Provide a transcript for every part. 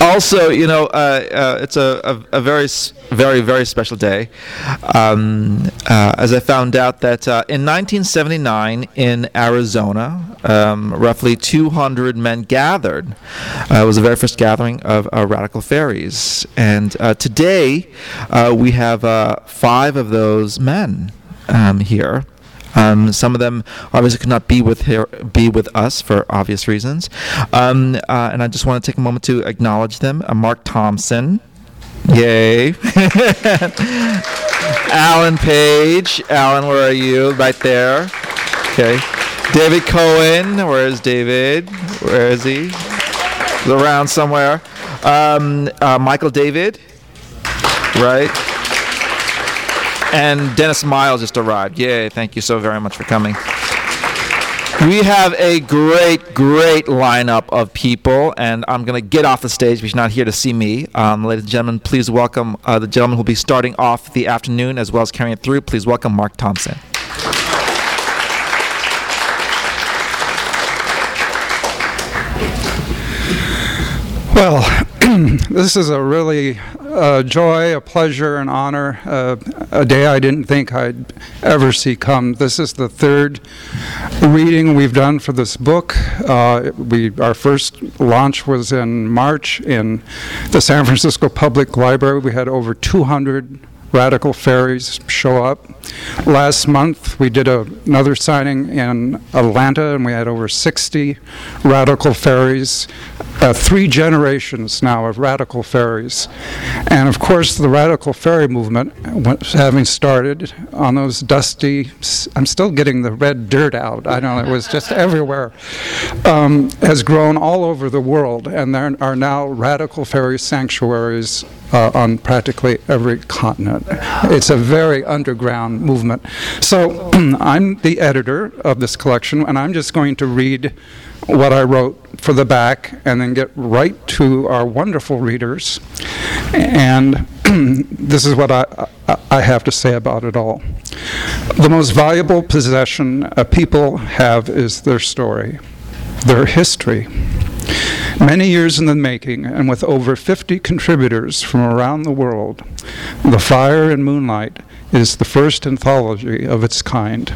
Also, you know, uh, uh, it's a, a, a very, very, very special day. Um, uh, as I found out that uh, in 1979 in Arizona, um, roughly 200 men gathered. Uh, it was the very first gathering of uh, radical faeries. And today, we have five of those men um, here. Um, some of them obviously could not be with here, be with us for obvious reasons, um, uh, and I just want to take a moment to acknowledge them. Uh, Mark Thompson, yay! Allen Page, Allen, where are you? Right there. Okay. David Cohen, where is David? Where is he? He's around somewhere. Um, uh, Michael David, right? And Dennis Miles just arrived. Yay, thank you so very much for coming. We have a great, great lineup of people, and I'm going to get off the stage because you're not here to see me. Um, ladies and gentlemen, please welcome uh, the gentleman who will be starting off the afternoon as well as carrying it through. Please welcome Mark Thompson. Well, this is a really uh, joy, a pleasure, an honor, uh, a day I didn't think I'd ever see come. This is the third reading we've done for this book. Uh, we our first launch was in March in the San Francisco Public Library. We had over 200 Radical Faeries show up. Last month, we did a, another signing in Atlanta, and we had over 60 Radical Faeries, uh, three generations now of Radical Faeries. And of course, the Radical Faery movement, having started on those dusty, I'm still getting the red dirt out, I don't know, it was just everywhere, um, has grown all over the world, and there are now Radical Faery sanctuaries uh, on practically every continent. It's a very underground movement. So I'm the editor of this collection, and I'm just going to read what I wrote for the back and then get right to our wonderful readers. And this is what I, I, have to say about it all. The most valuable possession a people have is their story, their history. Many years in the making, and with over 50 contributors from around the world, The Fire in Moonlight is the first anthology of its kind,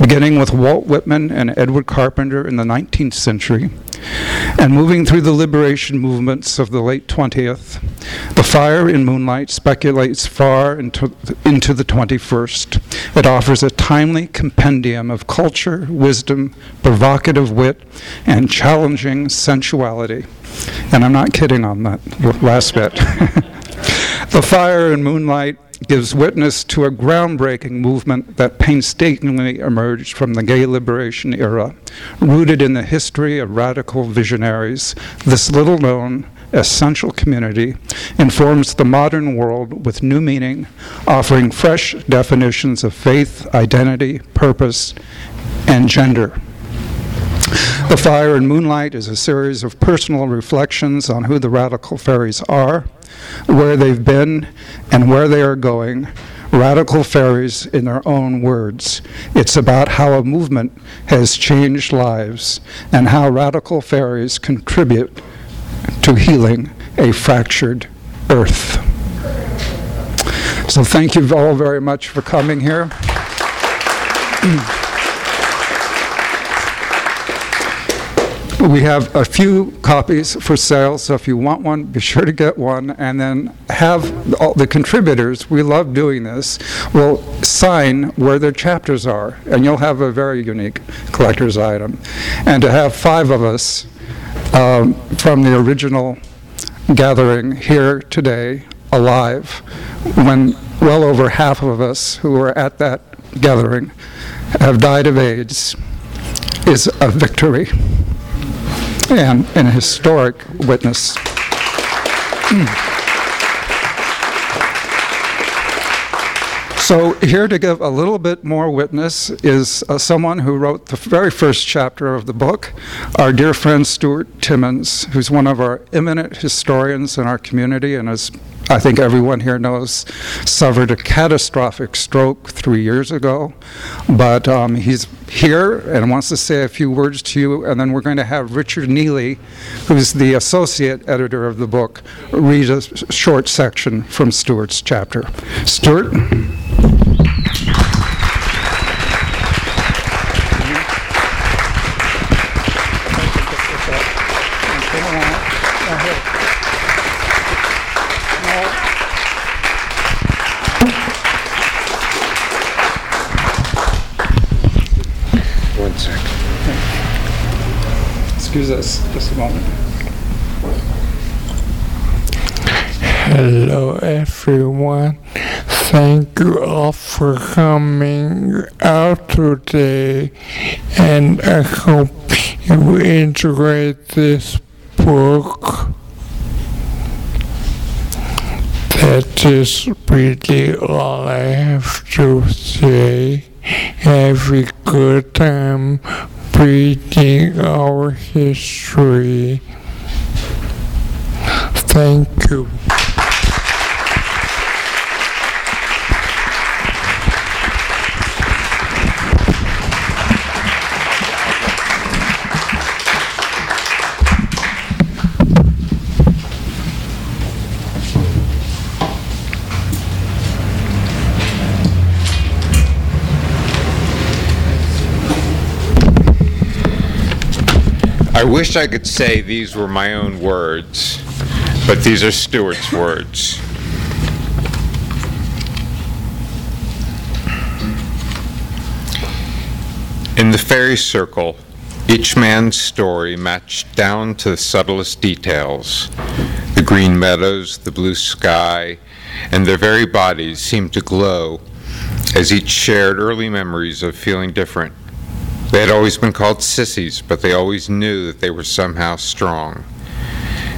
beginning with Walt Whitman and Edward Carpenter in the 19th century, and moving through the liberation movements of the late 20th. The Fire in Moonlight speculates far into, into the 21st. It offers a timely compendium of culture, wisdom, provocative wit, and challenging sensuality. And I'm not kidding on that last bit. the Fire in Moonlight gives witness to a groundbreaking movement that painstakingly emerged from the gay liberation era, rooted in the history of radical visionaries. This little known, essential community informs the modern world with new meaning, offering fresh definitions of faith, identity, purpose, and gender. The Fire in Moonlight is a series of personal reflections on who the radical faeries are, where they've been, and where they are going. Radical fairies in their own words. It's about how a movement has changed lives and how radical faeries contribute to healing a fractured earth. So, thank you all very much for coming here. we have a few copies for sale, so if you want one, be sure to get one, and then have all the contributors, we love doing this, will sign where their chapters are, and you'll have a very unique collector's item. And to have five of us um, from the original gathering here today, alive, when well over half of us who were at that gathering have died of AIDS, is a victory and a historic witness. So here to give a little bit more witness is uh, someone who wrote the very first chapter of the book, our dear friend Stuart Timmons, who's one of our eminent historians in our community and as I think everyone here knows, suffered a catastrophic stroke three years ago. But um, he's here and wants to say a few words to you, and then we're going to have Richard Neely, who's the associate editor of the book, read a short section from Stuart's chapter. Stuart? One sec. Excuse us just a moment. Hello, everyone. Thank you all for coming out today, and I hope you enjoyed this book. That is really all I have to say. Have a good time reading our history. Thank you. I wish I could say these were my own words, but these are Stuart's words. In the fairy circle, each man's story matched down to the subtlest details. The green meadows, the blue sky, and their very bodies seemed to glow as each shared early memories of feeling different. They had always been called sissies, but they always knew that they were somehow strong.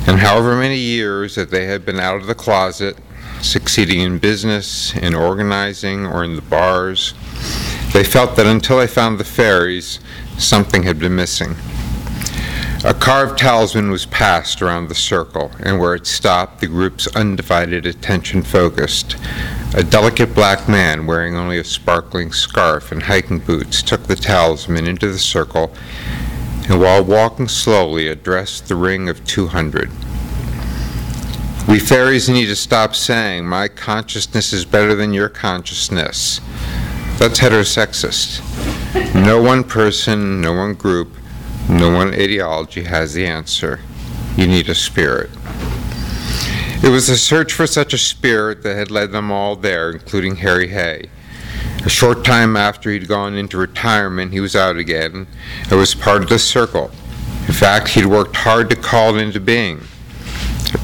And however many years that they had been out of the closet, succeeding in business, in organizing, or in the bars, they felt that until they found the fairies, something had been missing. A carved talisman was passed around the circle, and where it stopped, the group's undivided attention focused. A delicate black man wearing only a sparkling scarf and hiking boots took the talisman into the circle and while walking slowly addressed the ring of 200. We fairies need to stop saying, my consciousness is better than your consciousness. That's heterosexist. No one person, no one group, no one ideology has the answer. You need a spirit. It was the search for such a spirit that had led them all there, including Harry Hay. A short time after he'd gone into retirement, he was out again and was part of the circle. In fact, he'd worked hard to call it into being.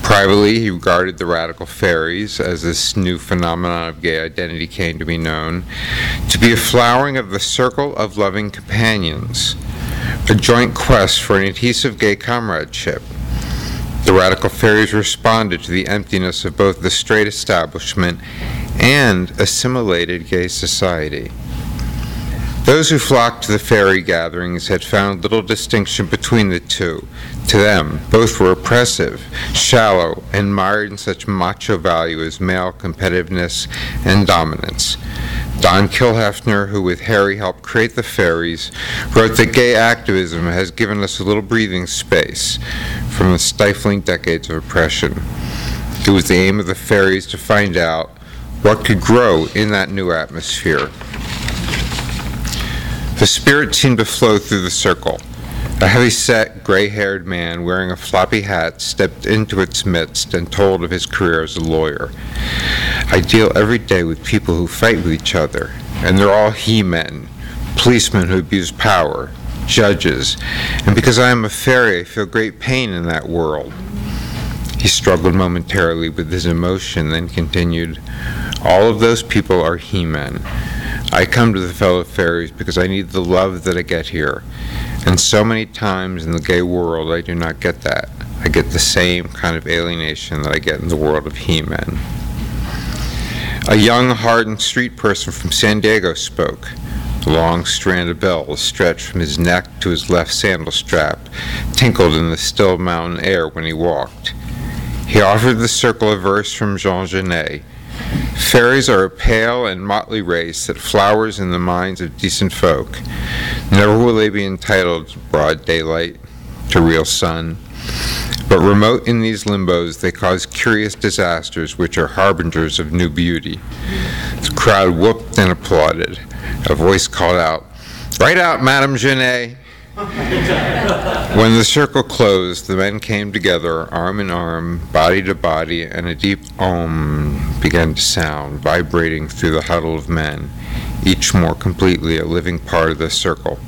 Privately, he regarded the radical faeries, as this new phenomenon of gay identity came to be known, to be a flowering of the circle of loving companions, a joint quest for an adhesive gay comradeship. The radical fairies responded to the emptiness of both the straight establishment and assimilated gay society. Those who flocked to the fairy gatherings had found little distinction between the two. To them, both were oppressive, shallow, and mired in such macho value as male competitiveness and dominance. Don Kilhefner, who with Harry helped create the fairies, wrote that gay activism has given us a little breathing space from the stifling decades of oppression. It was the aim of the fairies to find out what could grow in that new atmosphere. The spirit seemed to flow through the circle, A heavy-set, gray-haired man wearing a floppy hat stepped into its midst and told of his career as a lawyer. I deal every day with people who fight with each other, and they're all he-men, policemen who abuse power, judges, and because I am a fairy, I feel great pain in that world. He struggled momentarily with his emotion, then continued, All of those people are he-men. I come to the fellow fairies because I need the love that I get here. And so many times in the gay world, I do not get that. I get the same kind of alienation that I get in the world of he-men. A young, hardened street person from San Diego spoke. A long strand of bells stretched from his neck to his left sandal strap, tinkled in the still mountain air when he walked. He offered the circle a verse from Jean Genet. Fairies are a pale and motley race that flowers in the minds of decent folk. Never will they be entitled to broad daylight, to real sun. But remote in these limbos, they cause curious disasters which are harbingers of new beauty. The crowd whooped and applauded. A voice called out, Right out, Madame Genet! when the circle closed, the men came together, arm in arm, body to body, and a deep om began to sound, vibrating through the huddle of men, each more completely a living part of the circle.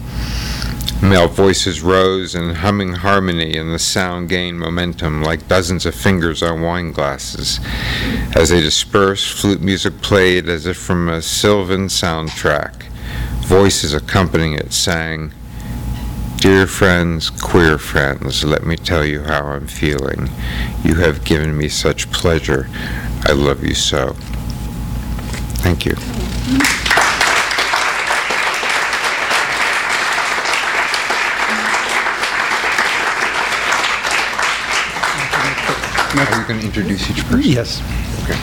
Male voices rose in humming harmony, and the sound gained momentum like dozens of fingers on wine glasses. As they dispersed, flute music played as if from a sylvan soundtrack. Voices accompanying it sang, Dear friends, queer friends, let me tell you how I'm feeling. You have given me such pleasure. I love you so. Thank you. Are you going to introduce each person? Yes. Okay.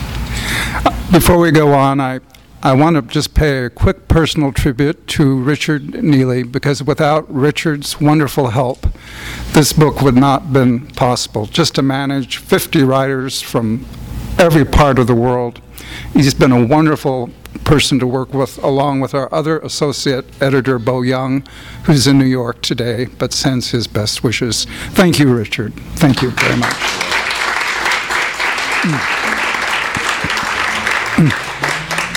Uh, before we go on, I, I want to just pay a quick personal tribute to Richard Neely because without Richard's wonderful help, this book would not have been possible. Just to manage 50 writers from every part of the world. He's been a wonderful person to work with, along with our other associate editor, Bo Young, who's in New York today, but sends his best wishes. Thank you, Richard. Thank you very much. Mm. Mm.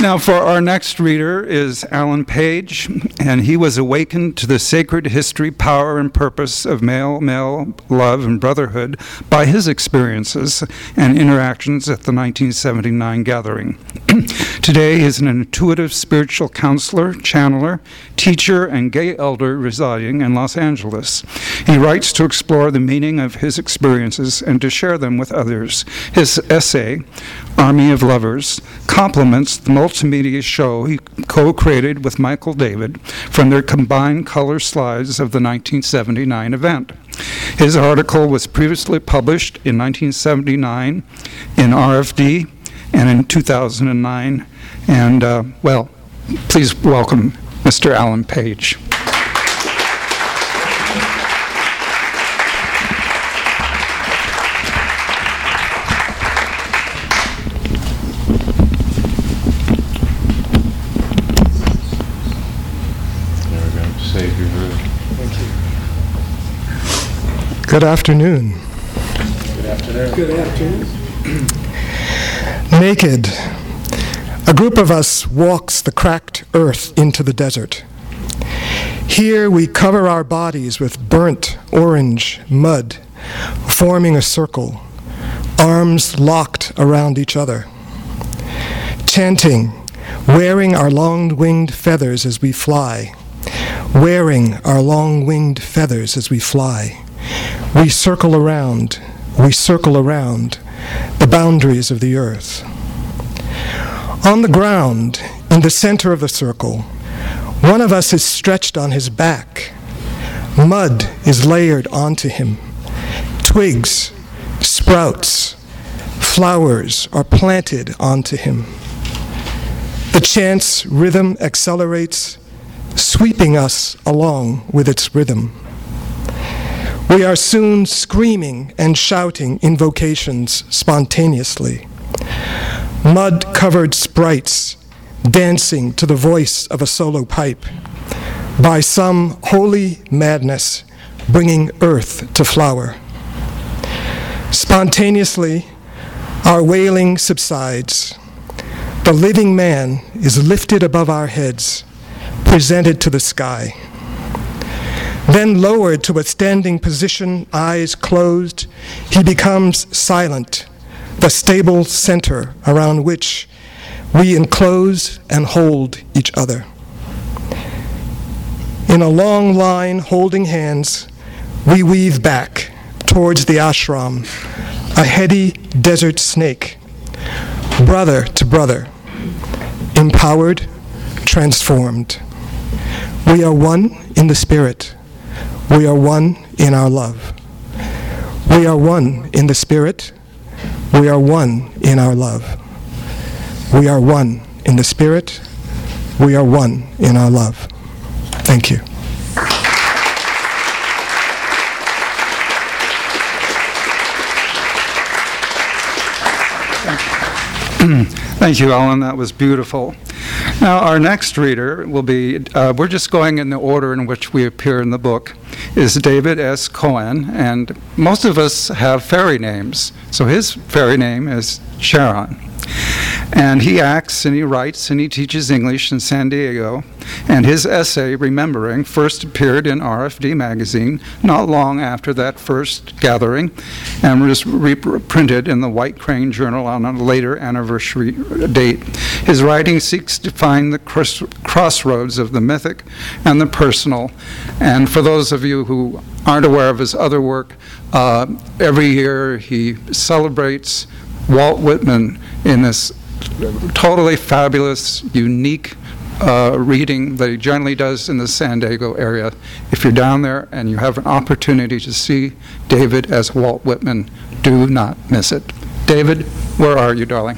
Now, for our next reader is Allen Page, and he was awakened to the sacred history, power, and purpose of male male love and brotherhood by his experiences and interactions at the 1979 gathering. Today, he is an intuitive spiritual counselor, channeler, teacher, and gay elder residing in Los Angeles. He writes to explore the meaning of his experiences and to share them with others. His essay, Army of Lovers, complements the multimedia show he co created with Michael David from their combined color slides of the 1979 event. His article was previously published in 1979 in RFD and in 2009. And, uh, well, please welcome Mr. Allen Page. Good afternoon. Good afternoon. Naked, a group of us walks the cracked earth into the desert. Here we cover our bodies with burnt orange mud, forming a circle, arms locked around each other. Chanting, wearing our long winged feathers as we fly, wearing our long winged feathers as we fly. We circle around, we circle around the boundaries of the earth. On the ground, in the center of the circle, one of us is stretched on his back. Mud is layered onto him. Twigs, sprouts, flowers are planted onto him. The chant's rhythm accelerates, sweeping us along with its rhythm. We are soon screaming and shouting invocations spontaneously. Mud covered sprites dancing to the voice of a solo pipe. By some holy madness, bringing earth to flower. Spontaneously, our wailing subsides. The living man is lifted above our heads, presented to the sky. Then lowered to a standing position, eyes closed, he becomes silent, the stable center around which we enclose and hold each other. In a long line holding hands, we weave back towards the ashram, a heady desert snake, brother to brother, empowered, transformed. We are one in the spirit. We are one in our love. We are one in the spirit. We are one in our love. We are one in the spirit. We are one in our love. Thank you. Thank you, Ellen. That was beautiful. Now, our next reader will be, uh, we're just going in the order in which we appear in the book, is David S. Cohen. And most of us have fairy names. So his fairy name is Sharon. And he acts and he writes and he teaches English in San Diego. And his essay, Remembering, first appeared in RFD magazine not long after that first gathering and was reprinted in the White Crane Journal on a later anniversary date. His writing seeks to find the cross- crossroads of the mythic and the personal. And for those of you who aren't aware of his other work, uh, every year he celebrates Walt Whitman in this totally fabulous, unique uh, reading that he generally does in the San Diego area. If you're down there and you have an opportunity to see David as Walt Whitman, do not miss it. David, where are you, darling?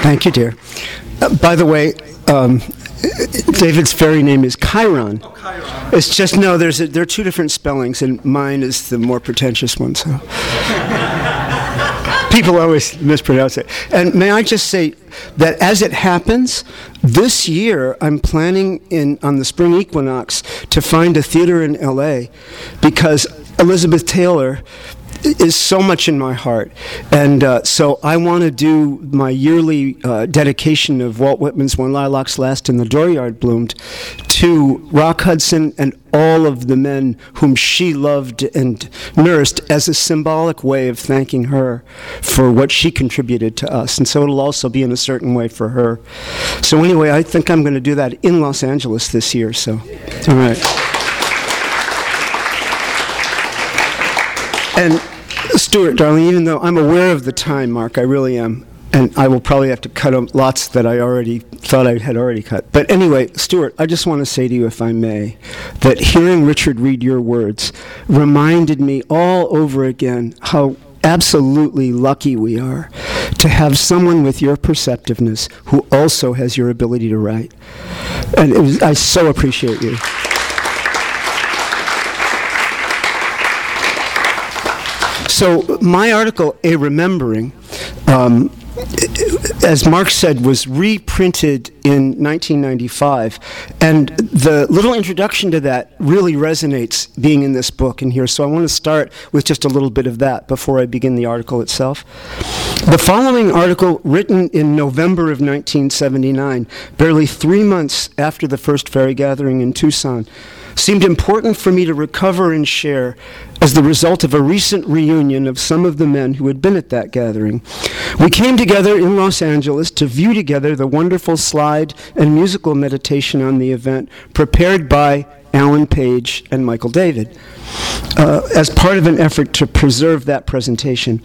Thank you, dear. Uh, by the way, um, David's fairy name is Chiron. Oh, Chiron. It's just no. There's a, there are two different spellings, and mine is the more pretentious one. So people always mispronounce it. And may I just say that as it happens, this year I'm planning in on the spring equinox to find a theater in L.A. because Elizabeth Taylor is so much in my heart. And uh, so I want to do my yearly uh, dedication of Walt Whitman's When Lilacs Last in the Dooryard Bloomed to Rock Hudson and all of the men whom she loved and nursed as a symbolic way of thanking her for what she contributed to us. And so it'll also be in a certain way for her. So anyway, I think I'm going to do that in Los Angeles this year. So, all right. And Stuart, darling, even though I'm aware of the time, Mark, I really am, and I will probably have to cut lots that I already thought I had already cut. But anyway, Stuart, I just want to say to you, if I may, that hearing Richard read your words reminded me all over again how absolutely lucky we are to have someone with your perceptiveness who also has your ability to write. And was, I so appreciate you. So my article, A Remembering, um, as Mark said, was reprinted in 1995. And the little introduction to that really resonates being in this book in here. So I want to start with just a little bit of that before I begin the article itself. The following article, written in November of 1979, barely three months after the first fairy gathering in Tucson, seemed important for me to recover and share as the result of a recent reunion of some of the men who had been at that gathering. We came together in Los Angeles to view together the wonderful slide and musical meditation on the event prepared by Allen Page and Michael David. Uh, as part of an effort to preserve that presentation,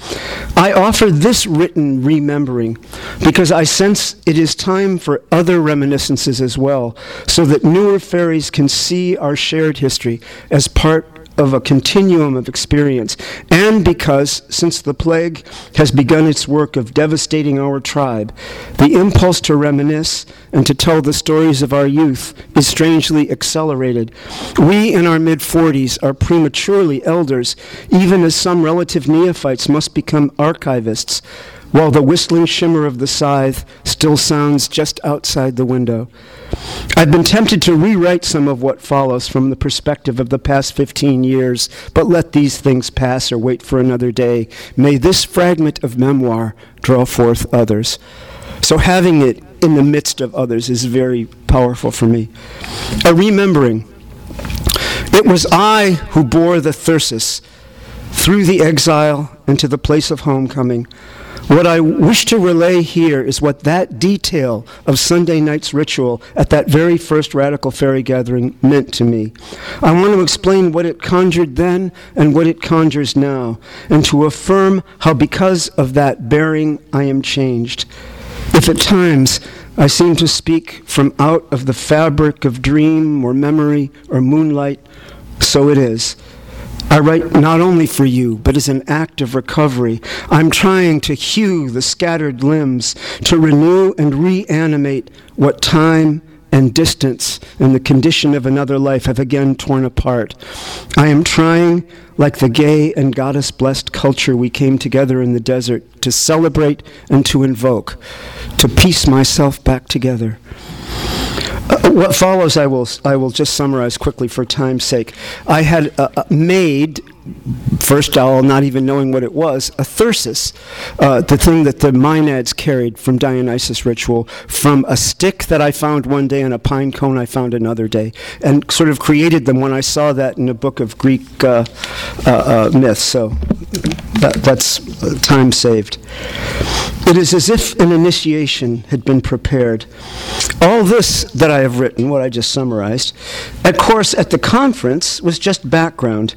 I offer this written remembering because I sense it is time for other reminiscences as well, so that newer fairies can see our shared history as part of a continuum of experience, and because, since the plague has begun its work of devastating our tribe, the impulse to reminisce and to tell the stories of our youth is strangely accelerated. We in our mid 40s are prematurely elders, even as some relative neophytes must become archivists, while the whistling shimmer of the scythe still sounds just outside the window. I've been tempted to rewrite some of what follows from the perspective of the past 15 years, but let these things pass or wait for another day. May this fragment of memoir draw forth others. So having it in the midst of others is very powerful for me. A remembering. It was I who bore the thyrsus through the exile into the place of homecoming. What I wish to relay here is what that detail of Sunday night's ritual at that very first radical faery gathering meant to me. I want to explain what it conjured then and what it conjures now, and to affirm how, because of that bearing, I am changed. If at times I seem to speak from out of the fabric of dream or memory or moonlight, so it is. I write not only for you, but as an act of recovery. I'm trying to hew the scattered limbs, to renew and reanimate what time and distance and the condition of another life have again torn apart. I am trying, like the gay and goddess blessed culture we came together in the desert, to celebrate and to invoke, to piece myself back together. What follows, I will, I will just summarize quickly for time's sake. I had uh, uh made first owl, not even knowing what it was, a thyrsus, uh, the thing that the Maenads carried from Dionysus ritual, from a stick that I found one day and a pine cone I found another day, and sort of created them when I saw that in a book of Greek uh, uh, uh myths. So that, that's uh, time saved. It is as if an initiation had been prepared. All this that I have written, what I just summarized, of course, at the conference was just background.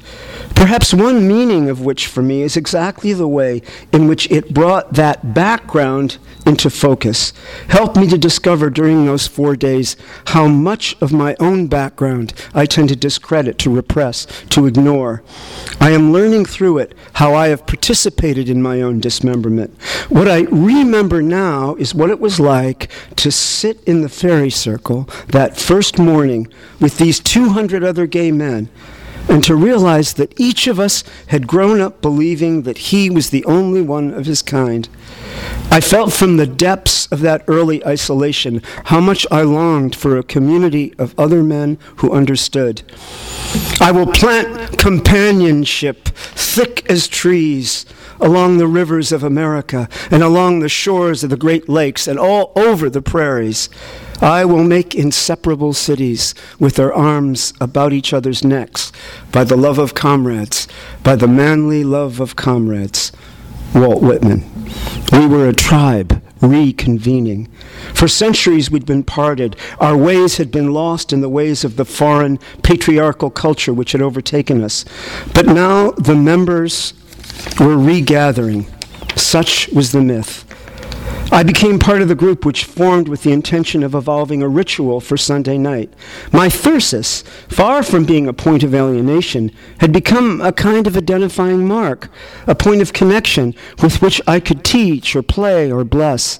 Perhaps one meaning of which for me is exactly the way in which it brought that background into focus, helped me to discover during those four days how much of my own background I tend to discredit, to repress, to ignore. I am learning through it how I have participated in my own dismemberment. What I remember now is what it was like to sit in the fairy circle that first morning with these 200 other gay men and to realize that each of us had grown up believing that he was the only one of his kind. I felt from the depths of that early isolation how much I longed for a community of other men who understood. I will plant companionship thick as trees along the rivers of America and along the shores of the Great Lakes and all over the prairies. I will make inseparable cities with their arms about each other's necks by the love of comrades, by the manly love of comrades. Walt Whitman. We were a tribe reconvening. For centuries we'd been parted. Our ways had been lost in the ways of the foreign patriarchal culture which had overtaken us. But now the members were regathering. Such was the myth. I became part of the group which formed with the intention of evolving a ritual for Sunday night. My thyrsus, far from being a point of alienation, had become a kind of identifying mark, a point of connection with which I could teach or play or bless.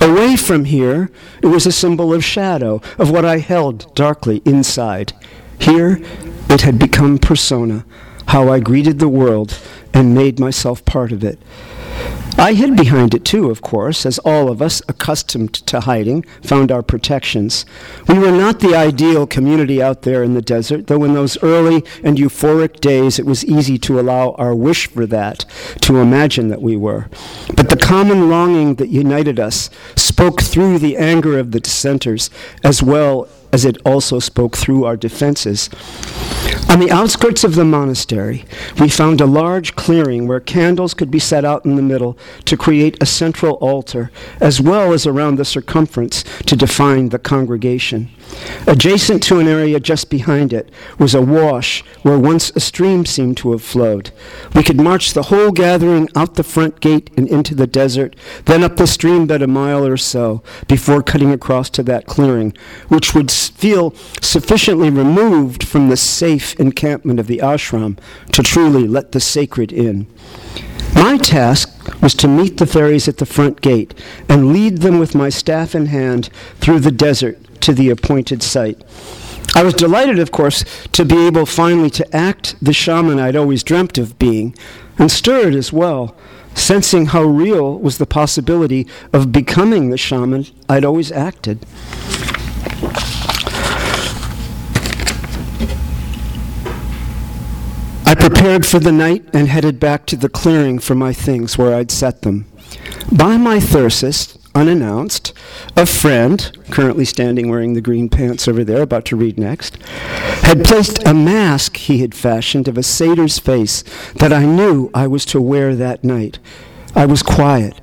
Away from here, it was a symbol of shadow, of what I held darkly inside. Here, it had become persona, how I greeted the world and made myself part of it. I hid behind it too, of course, as all of us, accustomed to hiding, found our protections. We were not the ideal community out there in the desert, though in those early and euphoric days it was easy to allow our wish for that, to imagine that we were. But the common longing that united us spoke through the anger of the dissenters, as well as it also spoke through our defenses. On the outskirts of the monastery, we found a large clearing where candles could be set out in the middle to create a central altar, as well as around the circumference to define the congregation. Adjacent to an area just behind it was a wash where once a stream seemed to have flowed. We could march the whole gathering out the front gate and into the desert, then up the stream bed a mile or so before cutting across to that clearing, which would feel sufficiently removed from the safe encampment of the ashram to truly let the sacred in. My task was to meet the fairies at the front gate and lead them with my staff in hand through the desert to the appointed site. I was delighted, of course, to be able finally to act the shaman I'd always dreamt of being, and stirred as well, sensing how real was the possibility of becoming the shaman I'd always acted. I prepared for the night and headed back to the clearing for my things where I'd set them. By my thyrsus, unannounced, a friend, currently standing wearing the green pants over there, about to read next, had placed a mask he had fashioned of a satyr's face that I knew I was to wear that night. I was quiet.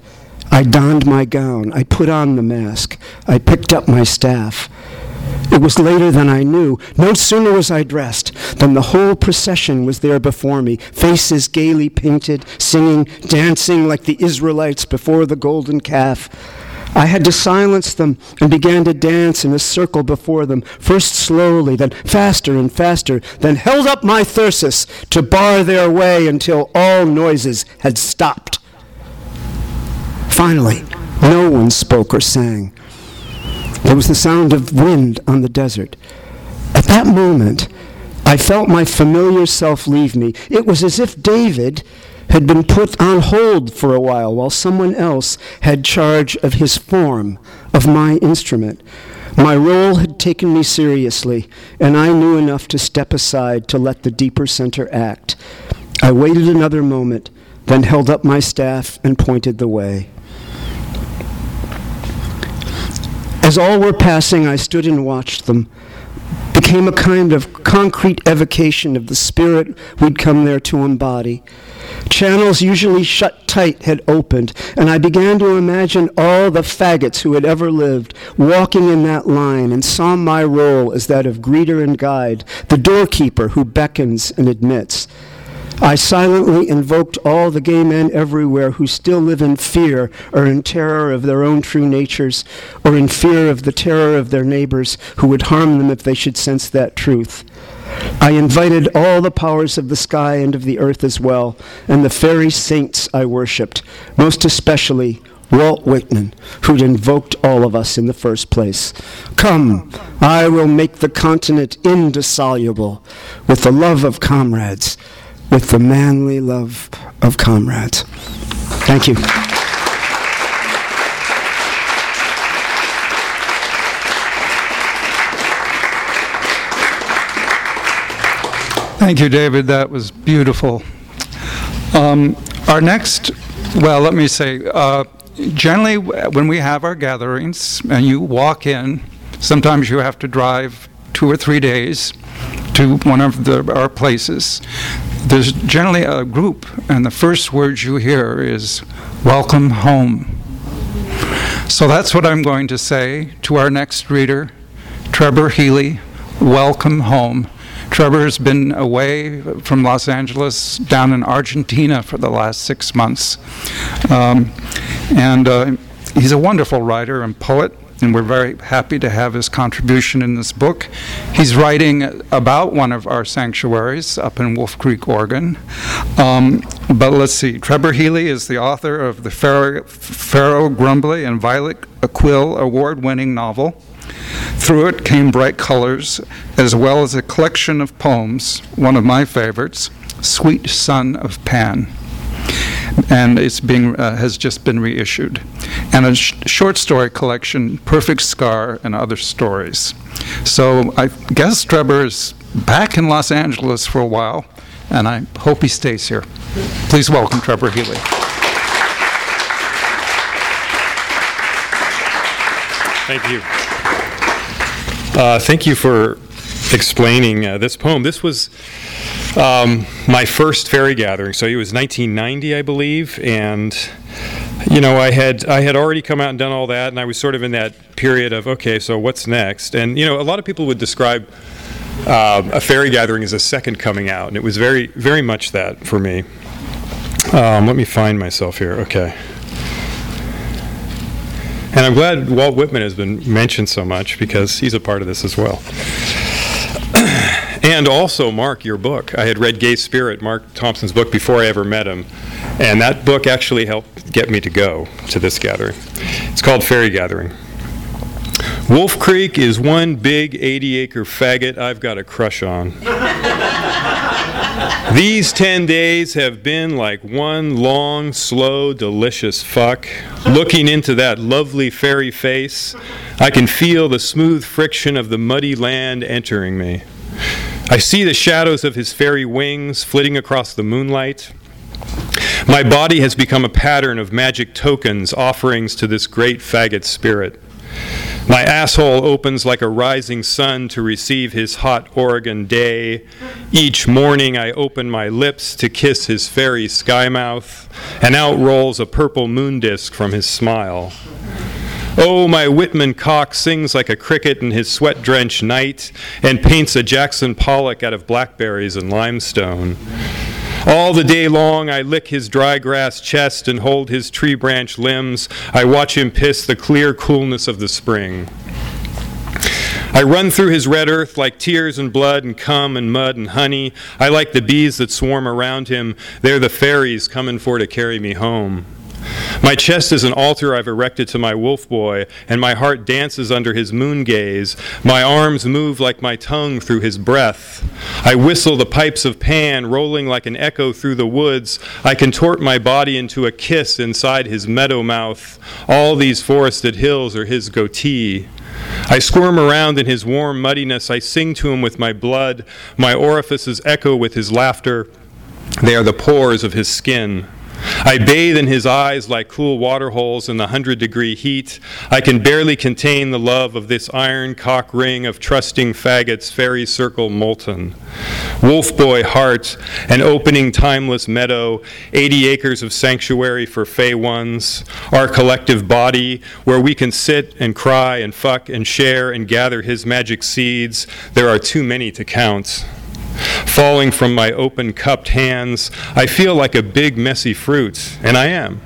I donned my gown. I put on the mask. I picked up my staff. It was later than I knew. No sooner was I dressed than the whole procession was there before me, faces gaily painted, singing, dancing like the Israelites before the golden calf. I had to silence them and began to dance in a circle before them, first slowly, then faster and faster, then held up my thyrsus to bar their way until all noises had stopped. Finally, no one spoke or sang. There was the sound of wind on the desert. At that moment, I felt my familiar self leave me. It was as if David had been put on hold for a while while someone else had charge of his form, of my instrument. My role had taken me seriously, and I knew enough to step aside to let the deeper center act. I waited another moment, then held up my staff and pointed the way. As all were passing, I stood and watched them. Became a kind of concrete evocation of the spirit we'd come there to embody. Channels usually shut tight had opened, and I began to imagine all the faggots who had ever lived walking in that line and saw my role as that of greeter and guide, the doorkeeper who beckons and admits. I silently invoked all the gay men everywhere who still live in fear or in terror of their own true natures or in fear of the terror of their neighbors who would harm them if they should sense that truth. I invited all the powers of the sky and of the earth as well, and the fairy saints I worshipped, most especially Walt Whitman, who'd invoked all of us in the first place. Come, I will make the continent indissoluble with the love of comrades with the manly love of comrades. Thank you. Thank you, David. That was beautiful. Um, our next, well, let me say, uh, generally when we have our gatherings and you walk in, sometimes you have to drive two or three days to one of the, our places there's generally a group, and the first words you hear is, Welcome home. So that's what I'm going to say to our next reader, Trebor Healey. Welcome home. Trebor has been away from Los Angeles down in Argentina for the last six months. Um, and uh, he's a wonderful writer and poet and we're very happy to have his contribution in this book. He's writing about one of our sanctuaries up in Wolf Creek, Oregon. Um, but let's see, Trebor Healey is the author of the Ferro, Pharaoh Grumbly and Violet Quill award winning novel. Through it came Bright Colors, as well as a collection of poems, one of my favorites, Sweet Son of Pan and it's being uh, has just been reissued, and a sh- short story collection, Perfect Scar, and other stories. So I guess Trebor is back in Los Angeles for a while, and I hope he stays here. Please welcome Trebor Healey. Thank you. Uh, thank you for explaining uh, this poem. This was um, my first fairy gathering. So it was 1990, I believe, and you know, I had I had already come out and done all that, and I was sort of in that period of okay, so what's next? And you know, a lot of people would describe uh, a fairy gathering as a second coming out, and it was very very much that for me. Um, let me find myself here. Okay. And I'm glad Walt Whitman has been mentioned so much because he's a part of this as well. and also, Mark, your book. I had read Gay Spirit, Mark Thompson's book, before I ever met him. And that book actually helped get me to go to this gathering. It's called Fairy Gathering. Wolf Creek is one big 80 acre faggot I've got a crush on. These 10 days have been like one long, slow, delicious fuck. Looking into that lovely fairy face, I can feel the smooth friction of the muddy land entering me. I see the shadows of his fairy wings flitting across the moonlight. My body has become a pattern of magic tokens, offerings to this great faggot spirit. My asshole opens like a rising sun to receive his hot Oregon day. Each morning I open my lips to kiss his fairy sky mouth, and out rolls a purple moon disk from his smile. Oh, my Whitman cock sings like a cricket in his sweat drenched night and paints a Jackson Pollock out of blackberries and limestone. All the day long, I lick his dry grass chest and hold his tree branch limbs. I watch him piss the clear coolness of the spring. I run through his red earth like tears and blood and cum and mud and honey. I like the bees that swarm around him. They're the fairies coming for to carry me home. My chest is an altar I've erected to my wolf boy, and my heart dances under his moon gaze. My arms move like my tongue through his breath. I whistle the pipes of Pan, rolling like an echo through the woods. I contort my body into a kiss inside his meadow mouth. All these forested hills are his goatee. I squirm around in his warm muddiness. I sing to him with my blood. My orifices echo with his laughter. They are the pores of his skin. I bathe in his eyes like cool water holes in the hundred degree heat. I can barely contain the love of this iron cock ring of trusting faggots, fairy circle molten. Wolf boy heart, an opening timeless meadow, 80 acres of sanctuary for fey ones, our collective body where we can sit and cry and fuck and share and gather his magic seeds. There are too many to count. Falling from my open cupped hands, I feel like a big messy fruit, and I am.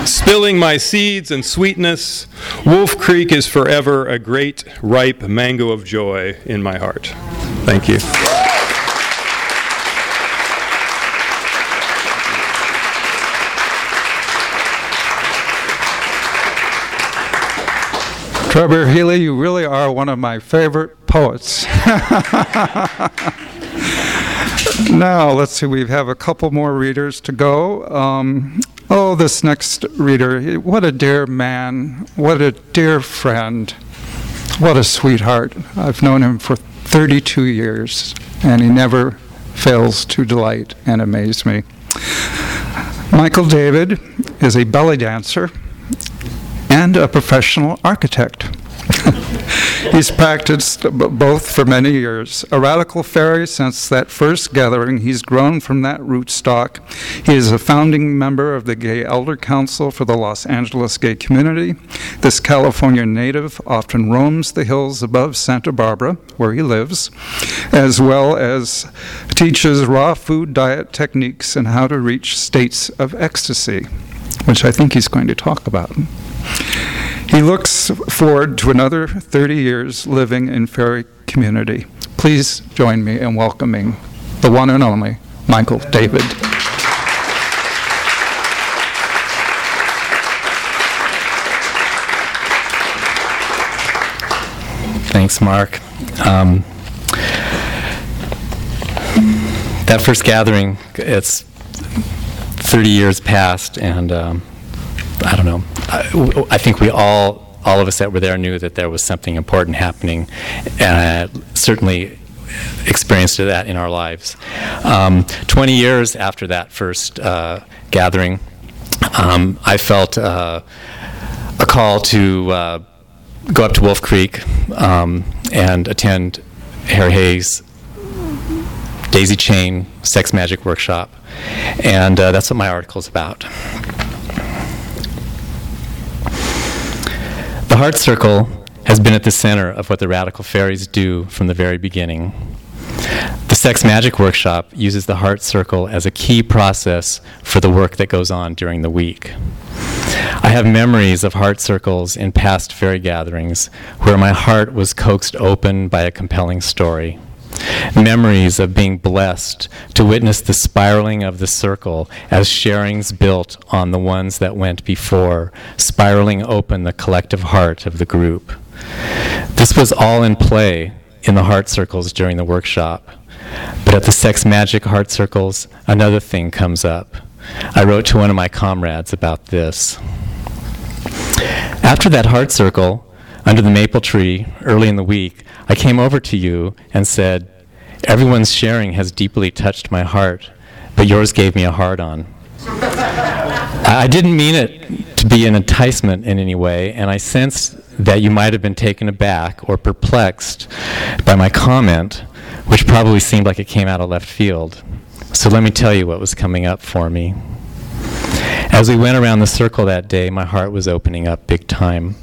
Spilling my seeds and sweetness, Wolf Creek is forever a great, ripe mango of joy in my heart. Thank you. Trebor Healey, you really are one of my favorite poets. now, let's see, we have a couple more readers to go. Um, oh, this next reader, what a dear man, what a dear friend, what a sweetheart. I've known him for 32 years, and he never fails to delight and amaze me. Michael David is a belly dancer and a professional architect. he's practiced both for many years. A radical faery since that first gathering, he's grown from that rootstock. He is a founding member of the Gay Elder Council for the Los Angeles gay community. This California native often roams the hills above Santa Barbara, where he lives, as well as teaches raw food diet techniques and how to reach states of ecstasy, which I think he's going to talk about. He looks forward to another 30 years living in Fairy Community. Please join me in welcoming the one and only Michael David. Thanks, Mark. Um, that first gathering, it's 30 years past, and um, I don't know. I, I, think we all, all of us that were there, knew that there was something important happening, and uh, certainly experienced that in our lives. Um, 20 years after that first uh, gathering, um, I felt uh, a call to uh, go up to Wolf Creek um, and attend Harry Hay's Daisy Chain Sex Magic Workshop, and uh, that's what my article is about. The Heart Circle has been at the center of what the Radical Faeries do from the very beginning. The Sex Magic Workshop uses the Heart Circle as a key process for the work that goes on during the week. I have memories of heart circles in past fairy gatherings where my heart was coaxed open by a compelling story. Memories of being blessed to witness the spiraling of the circle as sharings built on the ones that went before, spiraling open the collective heart of the group. This was all in play in the heart circles during the workshop. But at the sex magic heart circles, another thing comes up. I wrote to one of my comrades about this. After that heart circle, under the maple tree, early in the week, I came over to you and said, Everyone's sharing has deeply touched my heart, but yours gave me a hard on. I didn't mean it to be an enticement in any way, and I sensed that you might have been taken aback or perplexed by my comment, which probably seemed like it came out of left field. So let me tell you what was coming up for me. As we went around the circle that day, my heart was opening up big time.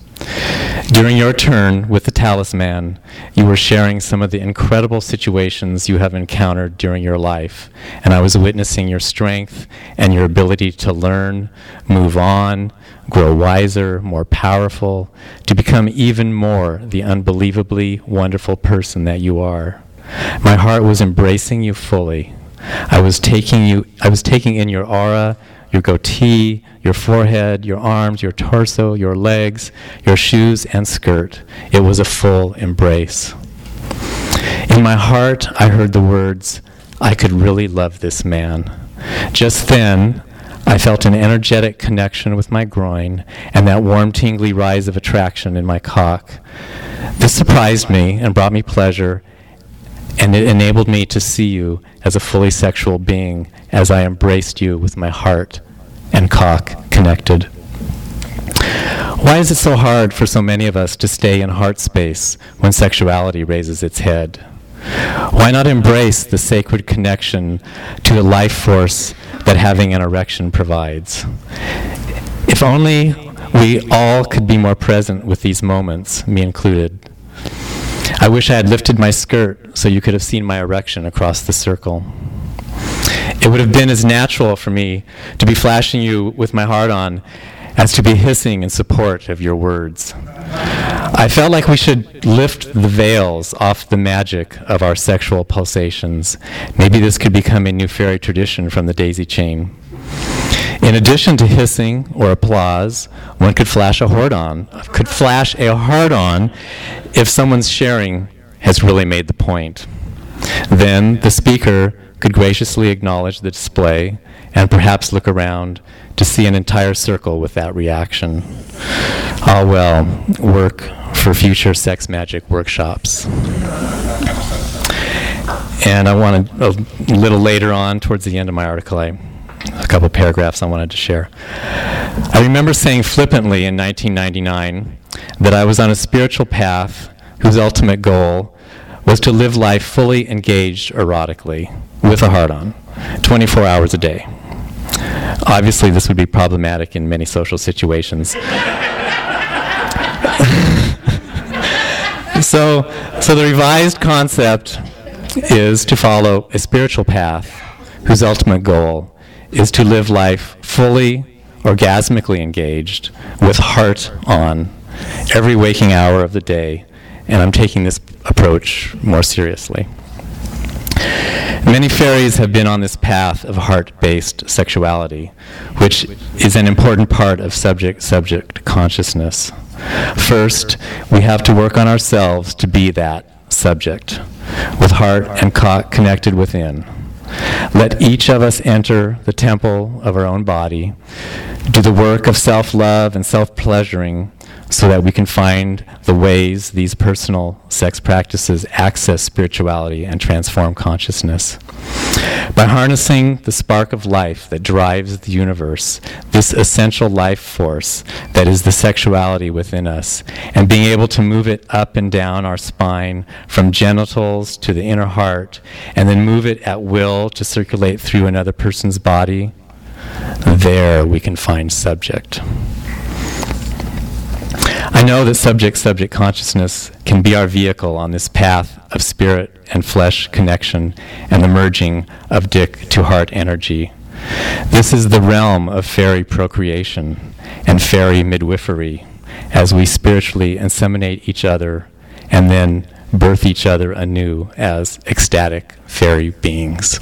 During your turn with the talisman, you were sharing some of the incredible situations you have encountered during your life, and I was witnessing your strength and your ability to learn, move on, grow wiser, more powerful, to become even more the unbelievably wonderful person that you are. My heart was embracing you fully. I was taking you I was taking in your aura, your goatee, your forehead, your arms, your torso, your legs, your shoes and skirt. It was a full embrace. In my heart, I heard the words, I could really love this man. Just then, I felt an energetic connection with my groin and that warm, tingly rise of attraction in my cock. This surprised me and brought me pleasure, and it enabled me to see you as a fully sexual being as I embraced you with my heart and cock connected. Why is it so hard for so many of us to stay in heart space when sexuality raises its head? Why not embrace the sacred connection to the life force that having an erection provides? If only we all could be more present with these moments, me included. I wish I had lifted my skirt so you could have seen my erection across the circle. It would have been as natural for me to be flashing you with my heart on as to be hissing in support of your words. I felt like we should lift the veils off the magic of our sexual pulsations. Maybe this could become a new fairy tradition from the daisy chain. In addition to hissing or applause, one could flash a hard on, could flash a hard on if someone's sharing has really made the point. Then the speaker could graciously acknowledge the display and perhaps look around to see an entire circle with that reaction. All well, work for future sex magic workshops. And I wanted a little later on, towards the end of my article, I, a couple paragraphs I wanted to share. I remember saying flippantly in 1999 that I was on a spiritual path whose ultimate goal was to live life fully engaged erotically with a heart on, 24 hours a day. Obviously, this would be problematic in many social situations. so, so the revised concept is to follow a spiritual path whose ultimate goal is to live life fully, orgasmically engaged, with heart on, every waking hour of the day. And I'm taking this approach more seriously. Many fairies have been on this path of heart based sexuality, which is an important part of subject subject consciousness. First, we have to work on ourselves to be that subject, with heart and cock connected within. Let each of us enter the temple of our own body, do the work of self love and self pleasuring so that we can find the ways these personal sex practices access spirituality and transform consciousness. By harnessing the spark of life that drives the universe, this essential life force that is the sexuality within us, and being able to move it up and down our spine from genitals to the inner heart, and then move it at will to circulate through another person's body, there we can find subject. I know that subject subject consciousness can be our vehicle on this path of spirit and flesh connection and the merging of dick to heart energy. This is the realm of fairy procreation and fairy midwifery as we spiritually inseminate each other and then birth each other anew as ecstatic fairy beings.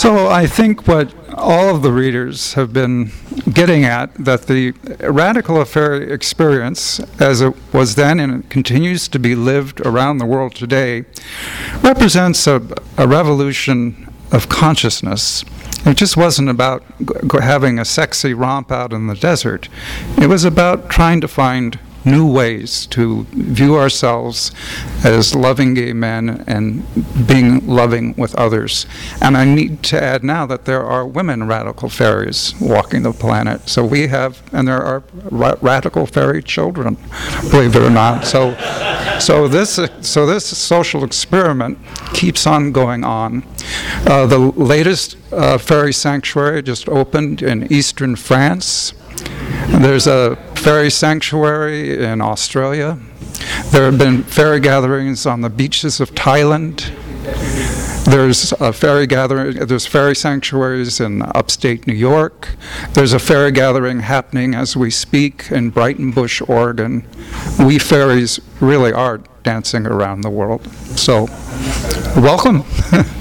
So I think what all of the readers have been getting at that the radical faery experience, as it was then and it continues to be lived around the world today, represents a, a revolution of consciousness. It just wasn't about g- having a sexy romp out in the desert. It was about trying to find new ways to view ourselves as loving gay men and being loving with others. And I need to add now that there are women radical faeries walking the planet. So we have, and there are ra- radical faery children, believe it or not. So, so this, so this social experiment keeps on going on. Uh, the latest uh, fairy sanctuary just opened in eastern France. There's a fairy sanctuary in Australia. There have been fairy gatherings on the beaches of Thailand. There's a fairy gathering. There's fairy sanctuaries in upstate New York. There's a fairy gathering happening as we speak in Breitenbush, Oregon. We fairies really are dancing around the world. So, welcome.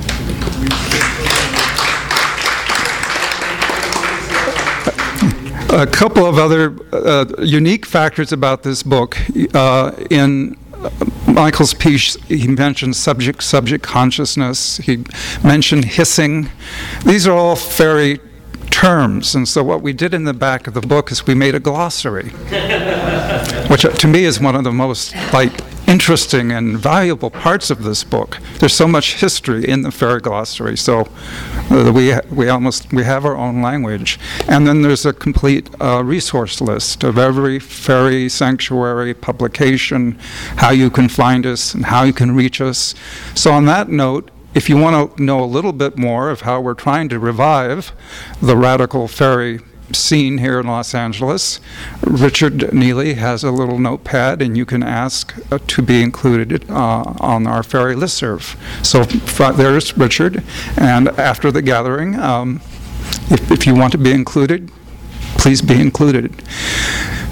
a couple of other uh, unique factors about this book. Uh, in Michael's piece, he mentioned subject subject consciousness, he mentioned hissing. These are all fairy terms, and so what we did in the back of the book is we made a glossary, which uh, to me is one of the most like interesting and valuable parts of this book. There's so much history in the fairy glossary, so uh, we we almost we have our own language, and then there's a complete uh, resource list of every fairy sanctuary publication, how you can find us and how you can reach us. So on that note. If you want to know a little bit more of how we're trying to revive the radical faery scene here in Los Angeles, Richard Neely has a little notepad, and you can ask uh, to be included uh, on our fairy listserv. So there's Richard, and after the gathering, um, if, if you want to be included, please be included.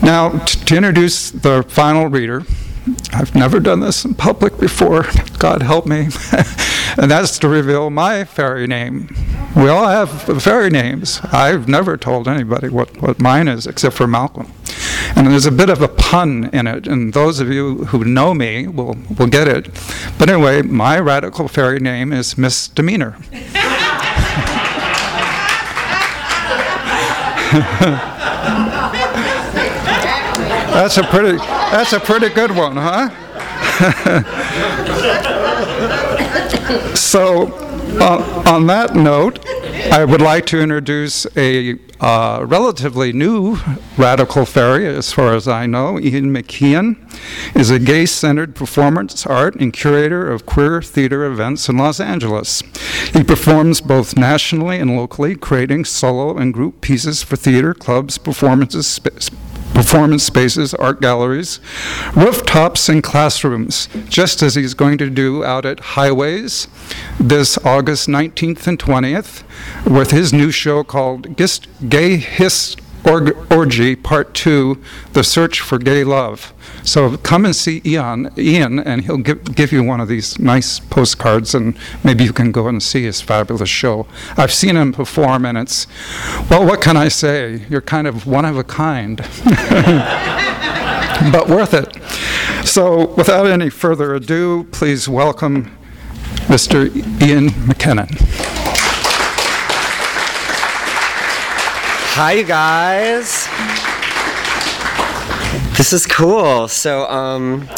Now, t- to introduce the final reader, I've never done this in public before, God help me, and that's to reveal my fairy name. We all have fairy names. I've never told anybody what, what mine is, except for Malcolm. And there's a bit of a pun in it, and those of you who know me will, will get it. But anyway, my radical faery name is Misdemeanor. That's a pretty that's a pretty good one, huh? so on that note, I would like to introduce a uh, relatively new radical faery, as far as I know. Ian MacKinnon is a gay centered performance art and curator of queer theater events in Los Angeles. He performs both nationally and locally, creating solo and group pieces for theater, clubs, performances, sp- performance spaces, art galleries, rooftops, and classrooms, just as he's going to do out at Highways this August 19th and 20th with his new show called Gay Hiss Org- Orgy Part 2 The Search for Gay Love. So come and see Ian, Ian and he'll give, give you one of these nice postcards, and maybe you can go and see his fabulous show. I've seen him perform, and it's, well, what can I say? You're kind of one of a kind, but worth it. So without any further ado, please welcome Mr. Ian MacKinnon. Hi, you guys. This is cool. So, um,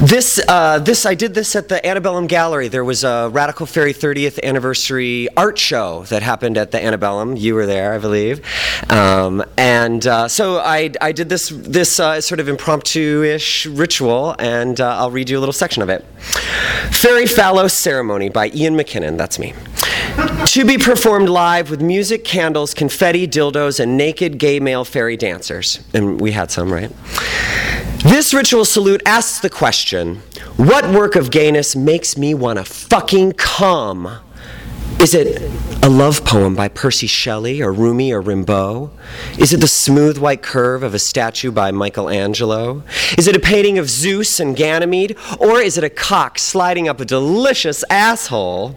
this, uh, this, I did this at the Antebellum Gallery. There was a Radical Faery 30th anniversary art show that happened at the Antebellum. You were there, I believe. Um, and uh, so I, I did this, this uh, sort of impromptu-ish ritual, and uh, I'll read you a little section of it. Fairy Fallow Ceremony by Ian MacKinnon. That's me. to be performed live with music, candles, confetti, dildos, and naked gay male fairy dancers. And we had some, right? This ritual salute asks the question what work of gayness makes me want to fucking come? Is it a love poem by Percy Shelley or Rumi or Rimbaud? Is it the smooth white curve of a statue by Michelangelo? Is it a painting of Zeus and Ganymede? Or is it a cock sliding up a delicious asshole?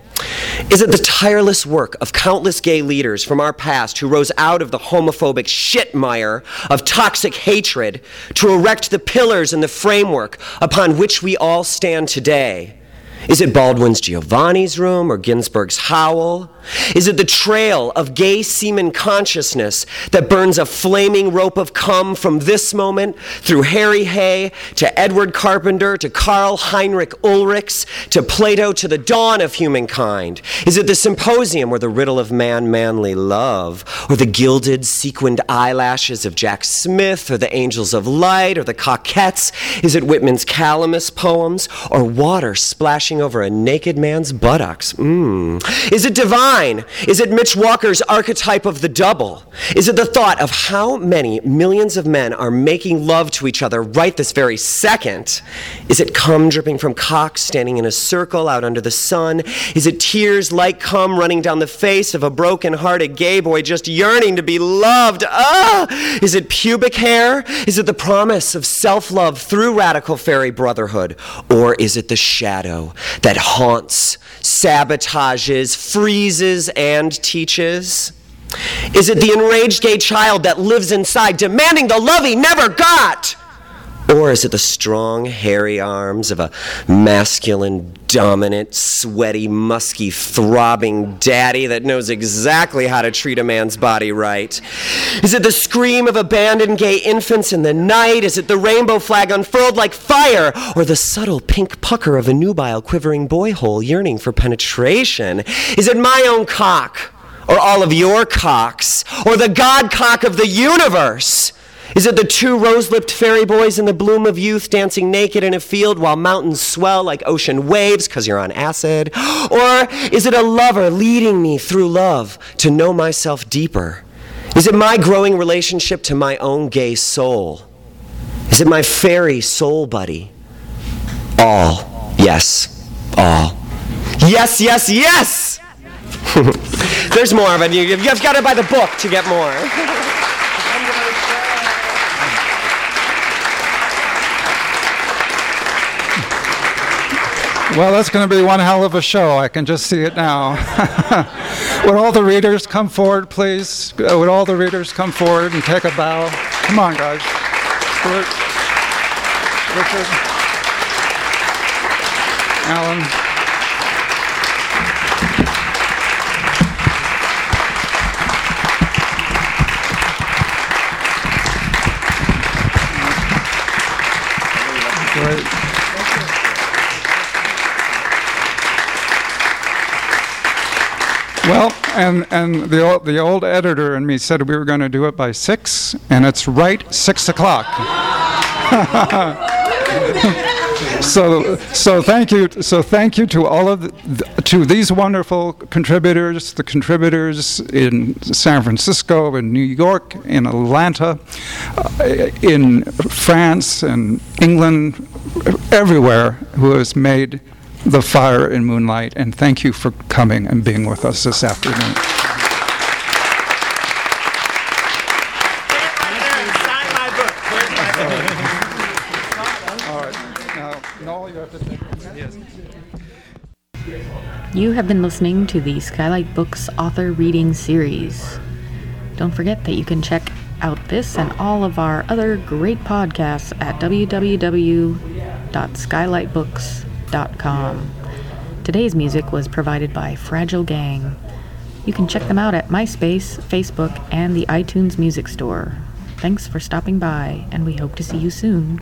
Is it the tireless work of countless gay leaders from our past who rose out of the homophobic shitmire of toxic hatred to erect the pillars and the framework upon which we all stand today? Is it Baldwin's Giovanni's room or Ginsberg's howl? Is it the trail of gay semen consciousness that burns a flaming rope of cum from this moment through Harry Hay to Edward Carpenter to Karl Heinrich Ulrichs to Plato to the dawn of humankind? Is it the symposium or the riddle of man manly love or the gilded sequined eyelashes of Jack Smith or the angels of light or the Cockettes? Is it Whitman's Calamus poems or water splashing over a naked man's buttocks? Mmm. Is it divine? Is it Mitch Walker's archetype of the double? Is it the thought of how many millions of men are making love to each other right this very second? Is it cum dripping from cocks standing in a circle out under the sun? Is it tears like cum running down the face of a broken hearted gay boy just yearning to be loved? Ah! Is it pubic hair? Is it the promise of self love through radical faery brotherhood? Or is it the shadow that haunts, sabotages, freezes, and teaches? Is it the enraged gay child that lives inside demanding the love he never got? Or is it the strong, hairy arms of a masculine, dominant, sweaty, musky, throbbing daddy that knows exactly how to treat a man's body right? Is it the scream of abandoned gay infants in the night? Is it the rainbow flag unfurled like fire? Or the subtle pink pucker of a nubile quivering boy hole yearning for penetration? Is it my own cock? Or all of your cocks? Or the God cock of the universe? Is it the two rose lipped fairy boys in the bloom of youth dancing naked in a field while mountains swell like ocean waves because you're on acid? Or is it a lover leading me through love to know myself deeper? Is it my growing relationship to my own gay soul? Is it my fairy soul buddy? All. Yes. All. Yes, yes, yes! There's more of it. You- You've got to buy the book to get more. Well, that's going to be one hell of a show. I can just see it now. Would all the readers come forward, please? Uh, Would all the readers come forward and take a bow? Come on, guys. Stuart, Richard, Allen. Well, and, and the, old, the old editor and me said we were going to do it by six, and it's right six o'clock. so, so thank you. So thank you to all of the, to these wonderful contributors, the contributors in San Francisco, in New York, in Atlanta, uh, in France, and England, everywhere, who has made the Fire in Moonlight. And thank you for coming and being with us this afternoon. You have been listening to the Skylight Books author reading series. Don't forget that you can check out this and all of our other great podcasts at www.skylightbooks.com. Today's music was provided by Fragile Gang. You can check them out at MySpace, Facebook, and the iTunes Music Store. Thanks for stopping by, and we hope to see you soon.